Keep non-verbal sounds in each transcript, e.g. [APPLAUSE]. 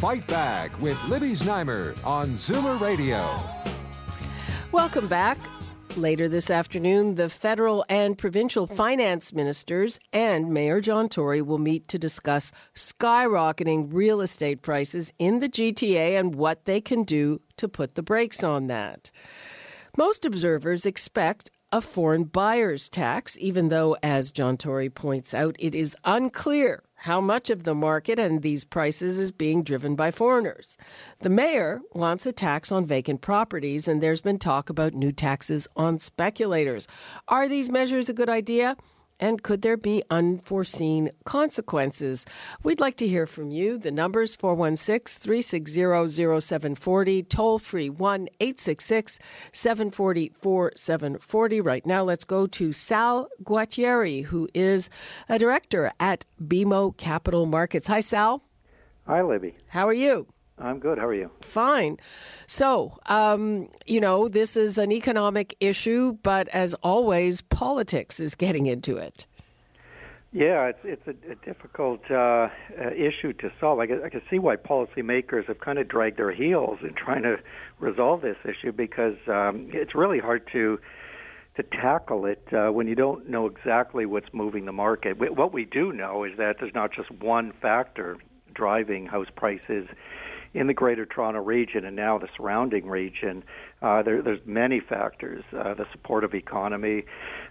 Fight Back with Libby Znaimer on Zoomer Radio. Welcome back. Later this afternoon, the federal and provincial finance ministers and Mayor John Tory will meet to discuss skyrocketing real estate prices in the GTA and what they can do to put the brakes on that. Most observers expect a foreign buyer's tax, even though, as John Tory points out, it is unclear how much of the market and these prices is being driven by foreigners. The mayor wants a tax on vacant properties, and there's been talk about new taxes on speculators. Are these measures a good idea? And could there be unforeseen consequences? We'd like to hear from you. The number's 416 360 0740, toll free 1 866 740 4740. Right now, let's go to Sal Guatieri, who is a director at BMO Capital Markets. Hi, Sal. Hi, Libby. How are you? I'm good. How are you? Fine. So, um, you know, this is an economic issue, but as always, politics is getting into it. Yeah, it's it's a, a difficult uh, uh, issue to solve. I can, I can see why policymakers have kind of dragged their heels in trying to resolve this issue because um, it's really hard to to tackle it uh, when you don't know exactly what's moving the market. What we do know is that there's not just one factor driving house prices in the Greater Toronto region and now the surrounding region, uh, there, there's many factors: uh, the supportive economy,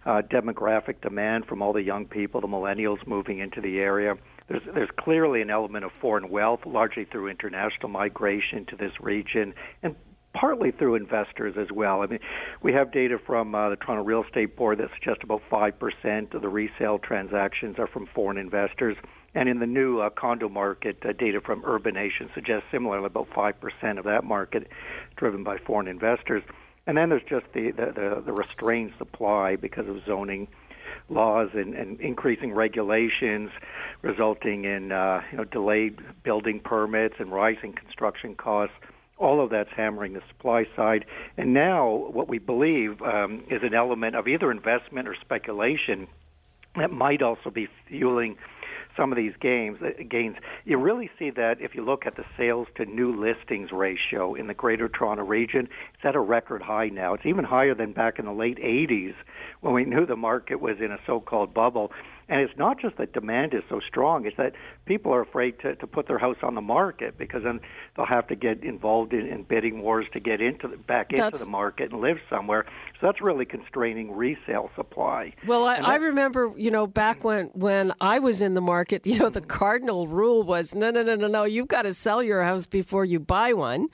uh, demographic demand from all the young people, the millennials moving into the area. There's, there's clearly an element of foreign wealth, largely through international migration to this region, and partly through investors as well. I mean, we have data from uh, the Toronto Real Estate Board that suggests about 5% of the resale transactions are from foreign investors. And in the new uh, condo market, uh, data from Urbanation suggests similarly about 5% of that market driven by foreign investors. And then there's just the, the, the, the restrained supply because of zoning laws and, and increasing regulations, resulting in uh, you know delayed building permits and rising construction costs. All of that's hammering the supply side. And now, what we believe um, is an element of either investment or speculation that might also be fueling some of these gains, uh, gains, you really see that if you look at the sales to new listings ratio in the Greater Toronto region. It's at a record high now. It's even higher than back in the late 80s when we knew the market was in a so-called bubble. And it's not just that demand is so strong; it's that people are afraid to, to put their house on the market because then they'll have to get involved in, in bidding wars to get into the, back into that's, the market and live somewhere. So that's really constraining resale supply. Well, I, I remember, you know, back when when I was in the market, [LAUGHS] you know, the cardinal rule was no, no, no, no, no. You've got to sell your house before you buy one,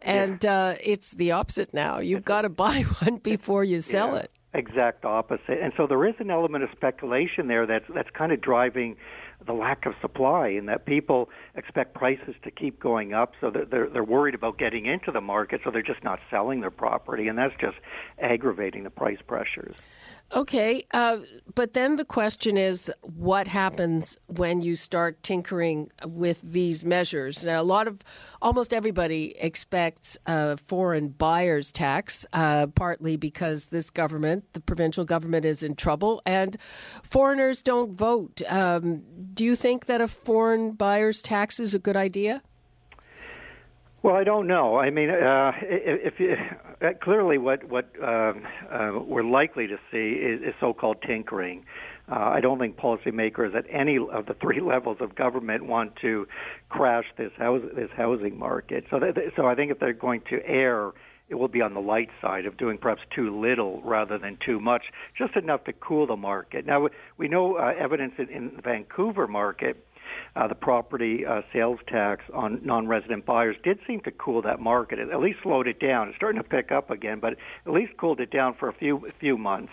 and yeah. uh, it's the opposite now. You've got to [LAUGHS] buy one before you sell yeah. it exact opposite. And so there is an element of speculation there that's that's kind of driving the lack of supply, and that people expect prices to keep going up, so they're, they're they're worried about getting into the market, so they're just not selling their property, and that's just aggravating the price pressures. Okay, uh, but then the question is what happens when you start tinkering with these measures? Now, a lot of, almost everybody expects a foreign buyer's tax, uh, partly because this government, the provincial government, is in trouble and foreigners don't vote. Um, do you think that a foreign buyer's tax is a good idea? Well, I don't know. I mean, uh, if you, uh, clearly what what um, uh, we're likely to see is, is so-called tinkering. Uh, I don't think policymakers at any of the [LAUGHS] three levels of government want to crash this house this housing market. So, that, so I think if they're going to err, it will be on the light side of doing perhaps too little rather than too much, just enough to cool the market. Now we know uh, evidence in, in the Vancouver market uh, the property uh, sales tax on non-resident buyers did seem to cool that market. It at least slowed it down. It's starting to pick up again, but at least cooled it down for a few few months.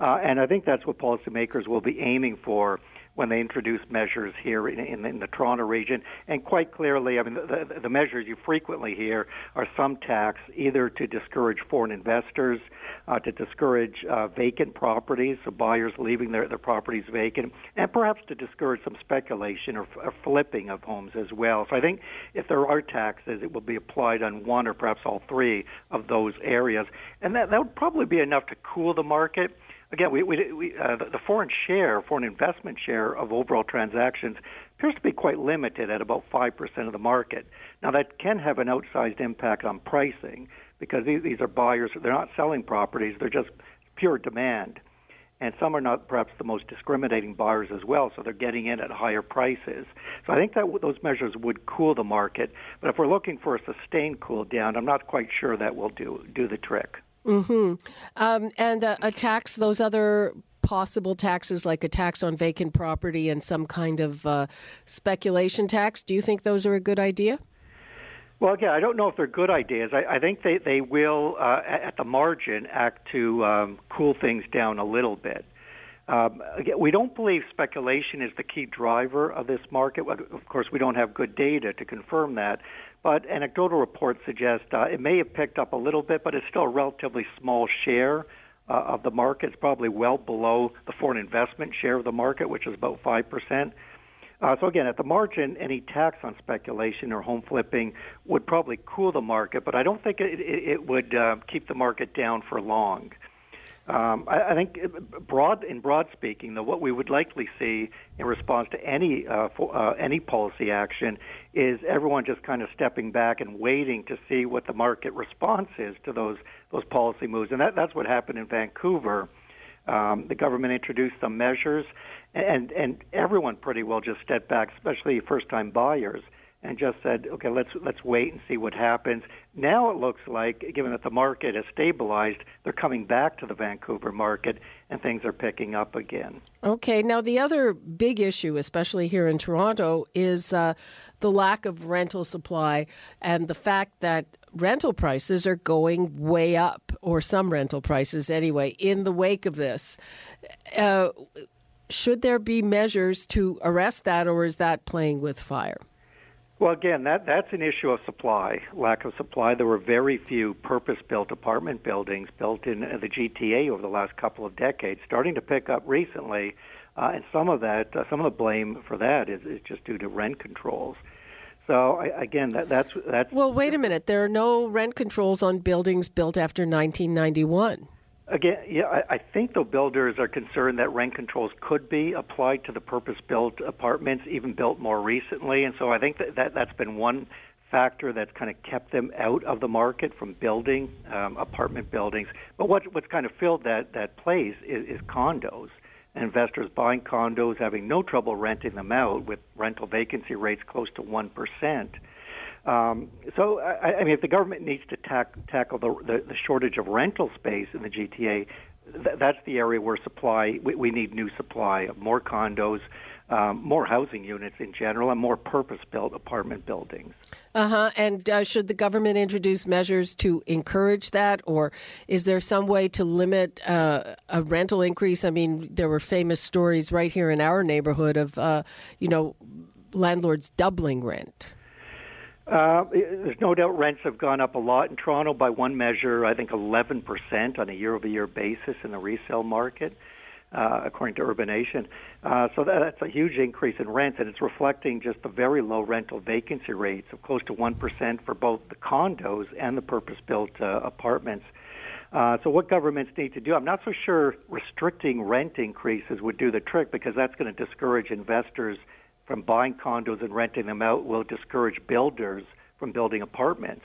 Uh, and I think that's what policymakers will be aiming for when they introduced measures here in, in, in the Toronto region. And quite clearly, I mean, the, the, the measures you frequently hear are some tax either to discourage foreign investors, uh, to discourage uh, vacant properties, so buyers leaving their, their properties vacant, and perhaps to discourage some speculation or, or flipping of homes as well. So I think if there are taxes, it will be applied on one or perhaps all three of those areas, and that that would probably be enough to cool the market again, we, we, we, uh, the, foreign share, foreign investment share of overall transactions appears to be quite limited at about 5% of the market. Now, that can have an outsized impact on pricing because these, these are buyers, they're not selling properties, they're just pure demand. And some are not perhaps the most discriminating buyers as well, so they're getting in at higher prices. So I think that those measures would cool the market. But if we're looking for a sustained cool down, I'm not quite sure that will do do the trick. Mm-hmm. Um, and uh, a tax, those other possible taxes like a tax on vacant property and some kind of uh, speculation tax, do you think those are a good idea? Well, again, I don't know if they're good ideas. I, I think they, they will, uh, at the margin, act to um, cool things down a little bit. Um, again, we don't believe speculation is the key driver of this market. Of course, we don't have good data to confirm that, but anecdotal reports suggest uh, it may have picked up a little bit, but it's still a relatively small share uh, of the market. It's probably well below the foreign investment share of the market, which is about 5%. Uh, so again, at the margin, any tax on speculation or home flipping would probably cool the market, but I don't think it, it, it would uh, keep the market down for long. Um, I, I think broad, in broad speaking, though, what we would likely see in response to any uh, for, uh, any policy action is everyone just kind of stepping back and waiting to see what the market response is to those those policy moves, and that, that's what happened in Vancouver. Um, the government introduced some measures, and and everyone pretty well just stepped back, especially first-time buyers and just said, okay, let's let's wait and see what happens. Now it looks like, given that the market has stabilized, they're coming back to the Vancouver market, and things are picking up again. Okay. Now the other big issue, especially here in Toronto, is uh, the lack of rental supply and the fact that rental prices are going way up, or some rental prices anyway, in the wake of this. Uh, should there be measures to arrest that, or is that playing with fire? Well, again, that that's an issue of supply, lack of supply. There were very few purpose-built apartment buildings built in the GTA over the last couple of decades, starting to pick up recently, uh, and some of that, uh, some of the blame for that is, is just due to rent controls. So I, again, that, that's that's. Well, wait a minute. There are no rent controls on buildings built after 1991. Again, yeah, I, I think the builders are concerned that rent controls could be applied to the purpose-built apartments, even built more recently, and so I think that, that that's been one factor that's kind of kept them out of the market from building um, apartment buildings. But what, what's kind of filled that that place is, is condos. investors buying condos, having no trouble renting them out, with rental vacancy rates close to one percent. Um, so, I, I mean, if the government needs to tack, tackle the, the, the shortage of rental space in the GTA, th- that's the area where supply we, we need new supply of more condos, um, more housing units in general, and more purpose-built apartment buildings. Uh huh. And uh, should the government introduce measures to encourage that, or is there some way to limit uh, a rental increase? I mean, there were famous stories right here in our neighborhood of, uh, you know, landlords doubling rent. Uh, there's no doubt rents have gone up a lot in Toronto by one measure, I think 11% on a year over year basis in the resale market, uh, according to Urbanation. Uh, so that, that's a huge increase in rents, and it's reflecting just the very low rental vacancy rates of close to 1% for both the condos and the purpose built uh, apartments. Uh, so, what governments need to do, I'm not so sure restricting rent increases would do the trick because that's going to discourage investors from buying condos and renting them out will discourage builders from building apartments.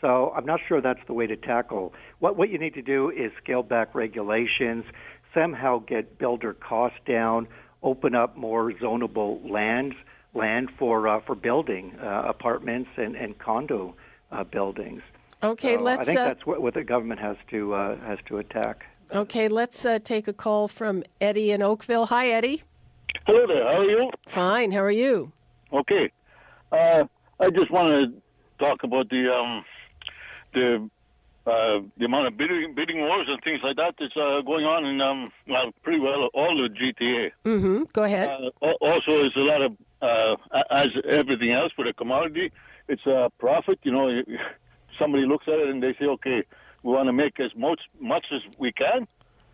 So I'm not sure that's the way to tackle. What what you need to do is scale back regulations, somehow get builder costs down, open up more zonable lands, land for uh, for building uh, apartments and and condo uh, buildings. Okay, so let's. I think uh, that's what, what the government has to uh, has to attack. Okay, let's uh, take a call from Eddie in Oakville. Hi, Eddie. Hello there. How are you? Fine. How are you? Okay. Uh, I just want to talk about the um, the uh, the amount of bidding bidding wars and things like that that's uh, going on in um, well, pretty well all the GTA. Mm-hmm. Go ahead. Uh, also, there's a lot of uh, as everything else for the commodity, it's a profit. You know, [LAUGHS] somebody looks at it and they say, okay, we want to make as much much as we can.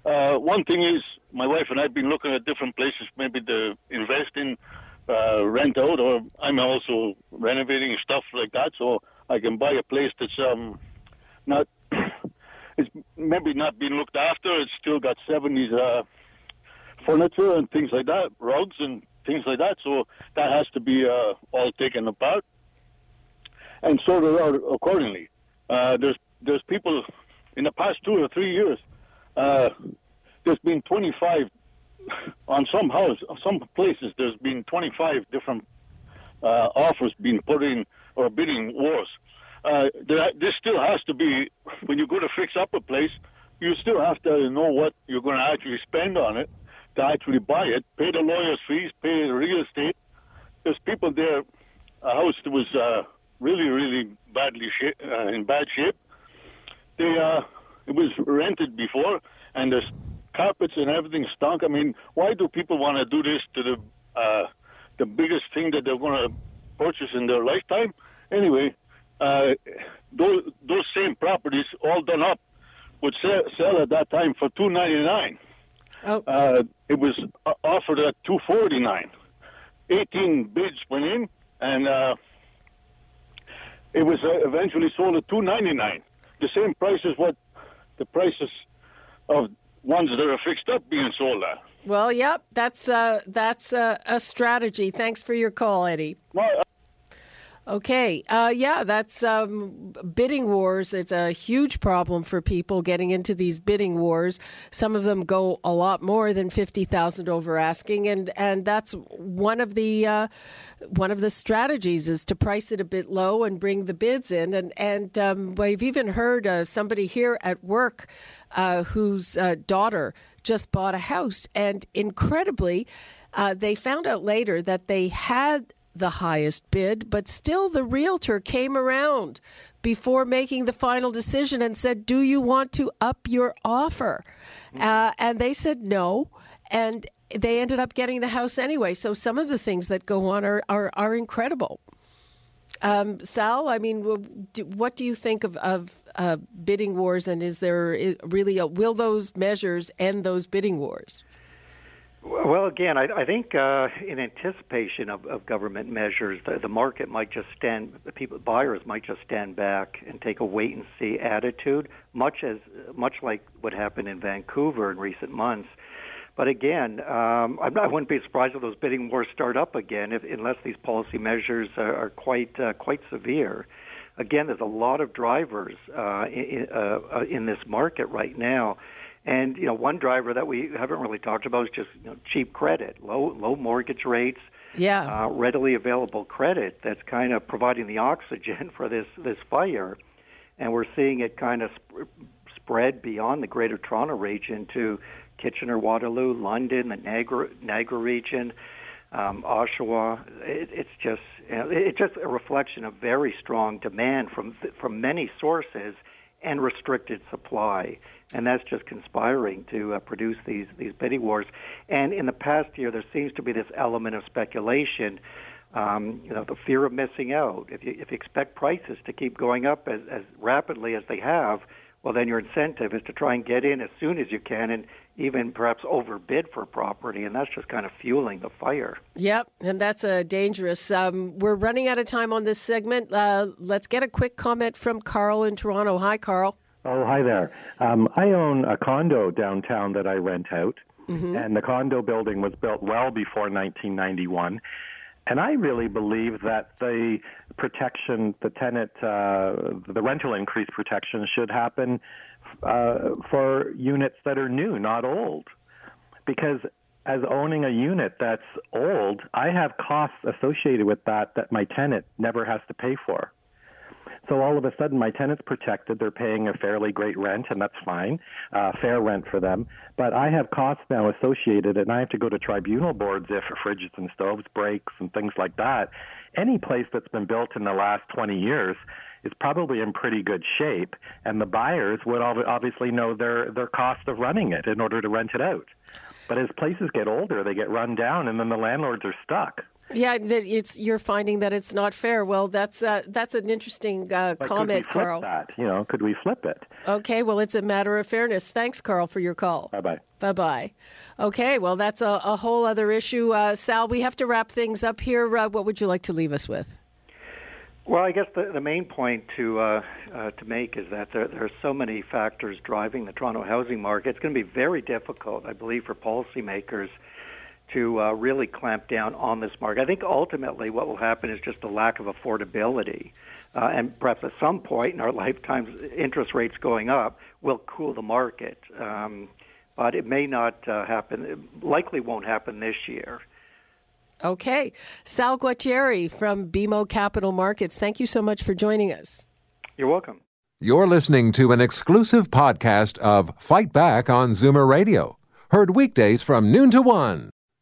Uh, one thing is, my wife and I've been looking at different places, maybe to invest in, uh, rent out, or I'm also renovating stuff like that, so I can buy a place that's um, not [COUGHS] it's maybe not being looked after. It's still got 70s uh, furniture and things like that, rugs and things like that. So that has to be uh, all taken apart and sorted out accordingly. Uh, there's there's people in the past two or three years. Uh, there's been 25 on some house, some places. There's been 25 different uh, offers being put in or bidding wars uh, this still has to be when you go to fix up a place. You still have to know what you're going to actually spend on it to actually buy it. Pay the lawyer's fees, pay the real estate. There's people there. A house that was uh, really, really badly sh- uh, in bad shape. They uh, it was rented before, and there's carpets and everything stunk. I mean, why do people want to do this to the uh, the biggest thing that they're going to purchase in their lifetime? Anyway, uh, those those same properties all done up would sell, sell at that time for two ninety nine. Oh. Uh, it was offered at two forty nine. Eighteen bids went in, and uh, it was uh, eventually sold at two ninety nine. The same price as what the prices of ones that are fixed up being sold at. Well, yep, that's uh, that's uh, a strategy. Thanks for your call, Eddie. Well, Okay. Uh, yeah, that's um, bidding wars. It's a huge problem for people getting into these bidding wars. Some of them go a lot more than fifty thousand over asking, and and that's one of the uh, one of the strategies is to price it a bit low and bring the bids in. And and um, we've even heard uh, somebody here at work uh, whose uh, daughter just bought a house, and incredibly. Uh, they found out later that they had the highest bid, but still the realtor came around before making the final decision and said, Do you want to up your offer? Mm-hmm. Uh, and they said no. And they ended up getting the house anyway. So some of the things that go on are, are, are incredible. Um, Sal, I mean, what do you think of, of uh, bidding wars, and is there really a, will those measures end those bidding wars? Well, again, I, I think uh, in anticipation of, of government measures, the, the market might just stand. People, buyers might just stand back and take a wait and see attitude, much as much like what happened in Vancouver in recent months. But again, um, I'm not, I wouldn't be surprised if those bidding wars start up again, if, unless these policy measures are, are quite uh, quite severe. Again, there's a lot of drivers uh, in, uh, uh in this market right now and you know, one driver that we haven't really talked about is just you know, cheap credit, low low mortgage rates, yeah, uh, readily available credit. That's kind of providing the oxygen [LAUGHS] for this this fire, and we're seeing it kind of sp- spread beyond the Greater Toronto region to Kitchener, Waterloo, London, the Niagara Niagara region, um, Oshawa. It, it's just you know, it's just a reflection of very strong demand from from many sources and restricted supply and that's just conspiring to uh, produce these these bidding wars. And in the past year, there seems to be this element of speculation. Um, you know, the fear of missing out. If you if you expect prices to keep going up as, as rapidly as they have, well, then your incentive is to try and get in as soon as you can, and even perhaps overbid for property, and that's just kind of fueling the fire. Yep, and that's a uh, dangerous. Um, we're running out of time on this segment. Uh, let's get a quick comment from Carl in Toronto. Hi, Carl. Oh, hi there. Um, I own a condo downtown that I rent out, mm-hmm. and the condo building was built well before 1991. And I really believe that the protection, the tenant, uh, the rental increase protection should happen uh, for units that are new, not old. Because as owning a unit that's old, I have costs associated with that that my tenant never has to pay for. So all of a sudden, my tenant's protected. They're paying a fairly great rent, and that's fine, uh, fair rent for them. But I have costs now associated, and I have to go to tribunal boards if fridges and stoves breaks and things like that. any place that's been built in the last 20 years is probably in pretty good shape, and the buyers would obviously know their their cost of running it in order to rent it out. But as places get older, they get run down, and then the landlords are stuck. Yeah, that it's you're finding that it's not fair. Well, that's uh, that's an interesting uh, comment, could we Carl. That? You know, could we flip it? Okay, well, it's a matter of fairness. Thanks, Carl, for your call. Bye bye. Bye bye. Okay, well, that's a, a whole other issue. Uh, Sal, we have to wrap things up here. Uh, what would you like to leave us with? Well, I guess the, the main point to uh, uh, to make is that there, there are so many factors driving the Toronto housing market. It's going to be very difficult, I believe, for policymakers to uh, really clamp down on this market. I think ultimately what will happen is just a lack of affordability. Uh, and perhaps at some point in our [LAUGHS] lifetimes, interest rates going up will cool the market. Um, but it may not uh, happen, it likely won't happen this year. Okay. Sal Guatieri from BMO Capital Markets, thank you so much for joining us. You're welcome. You're listening to an exclusive podcast of Fight Back on Zoomer Radio, heard weekdays from noon to one.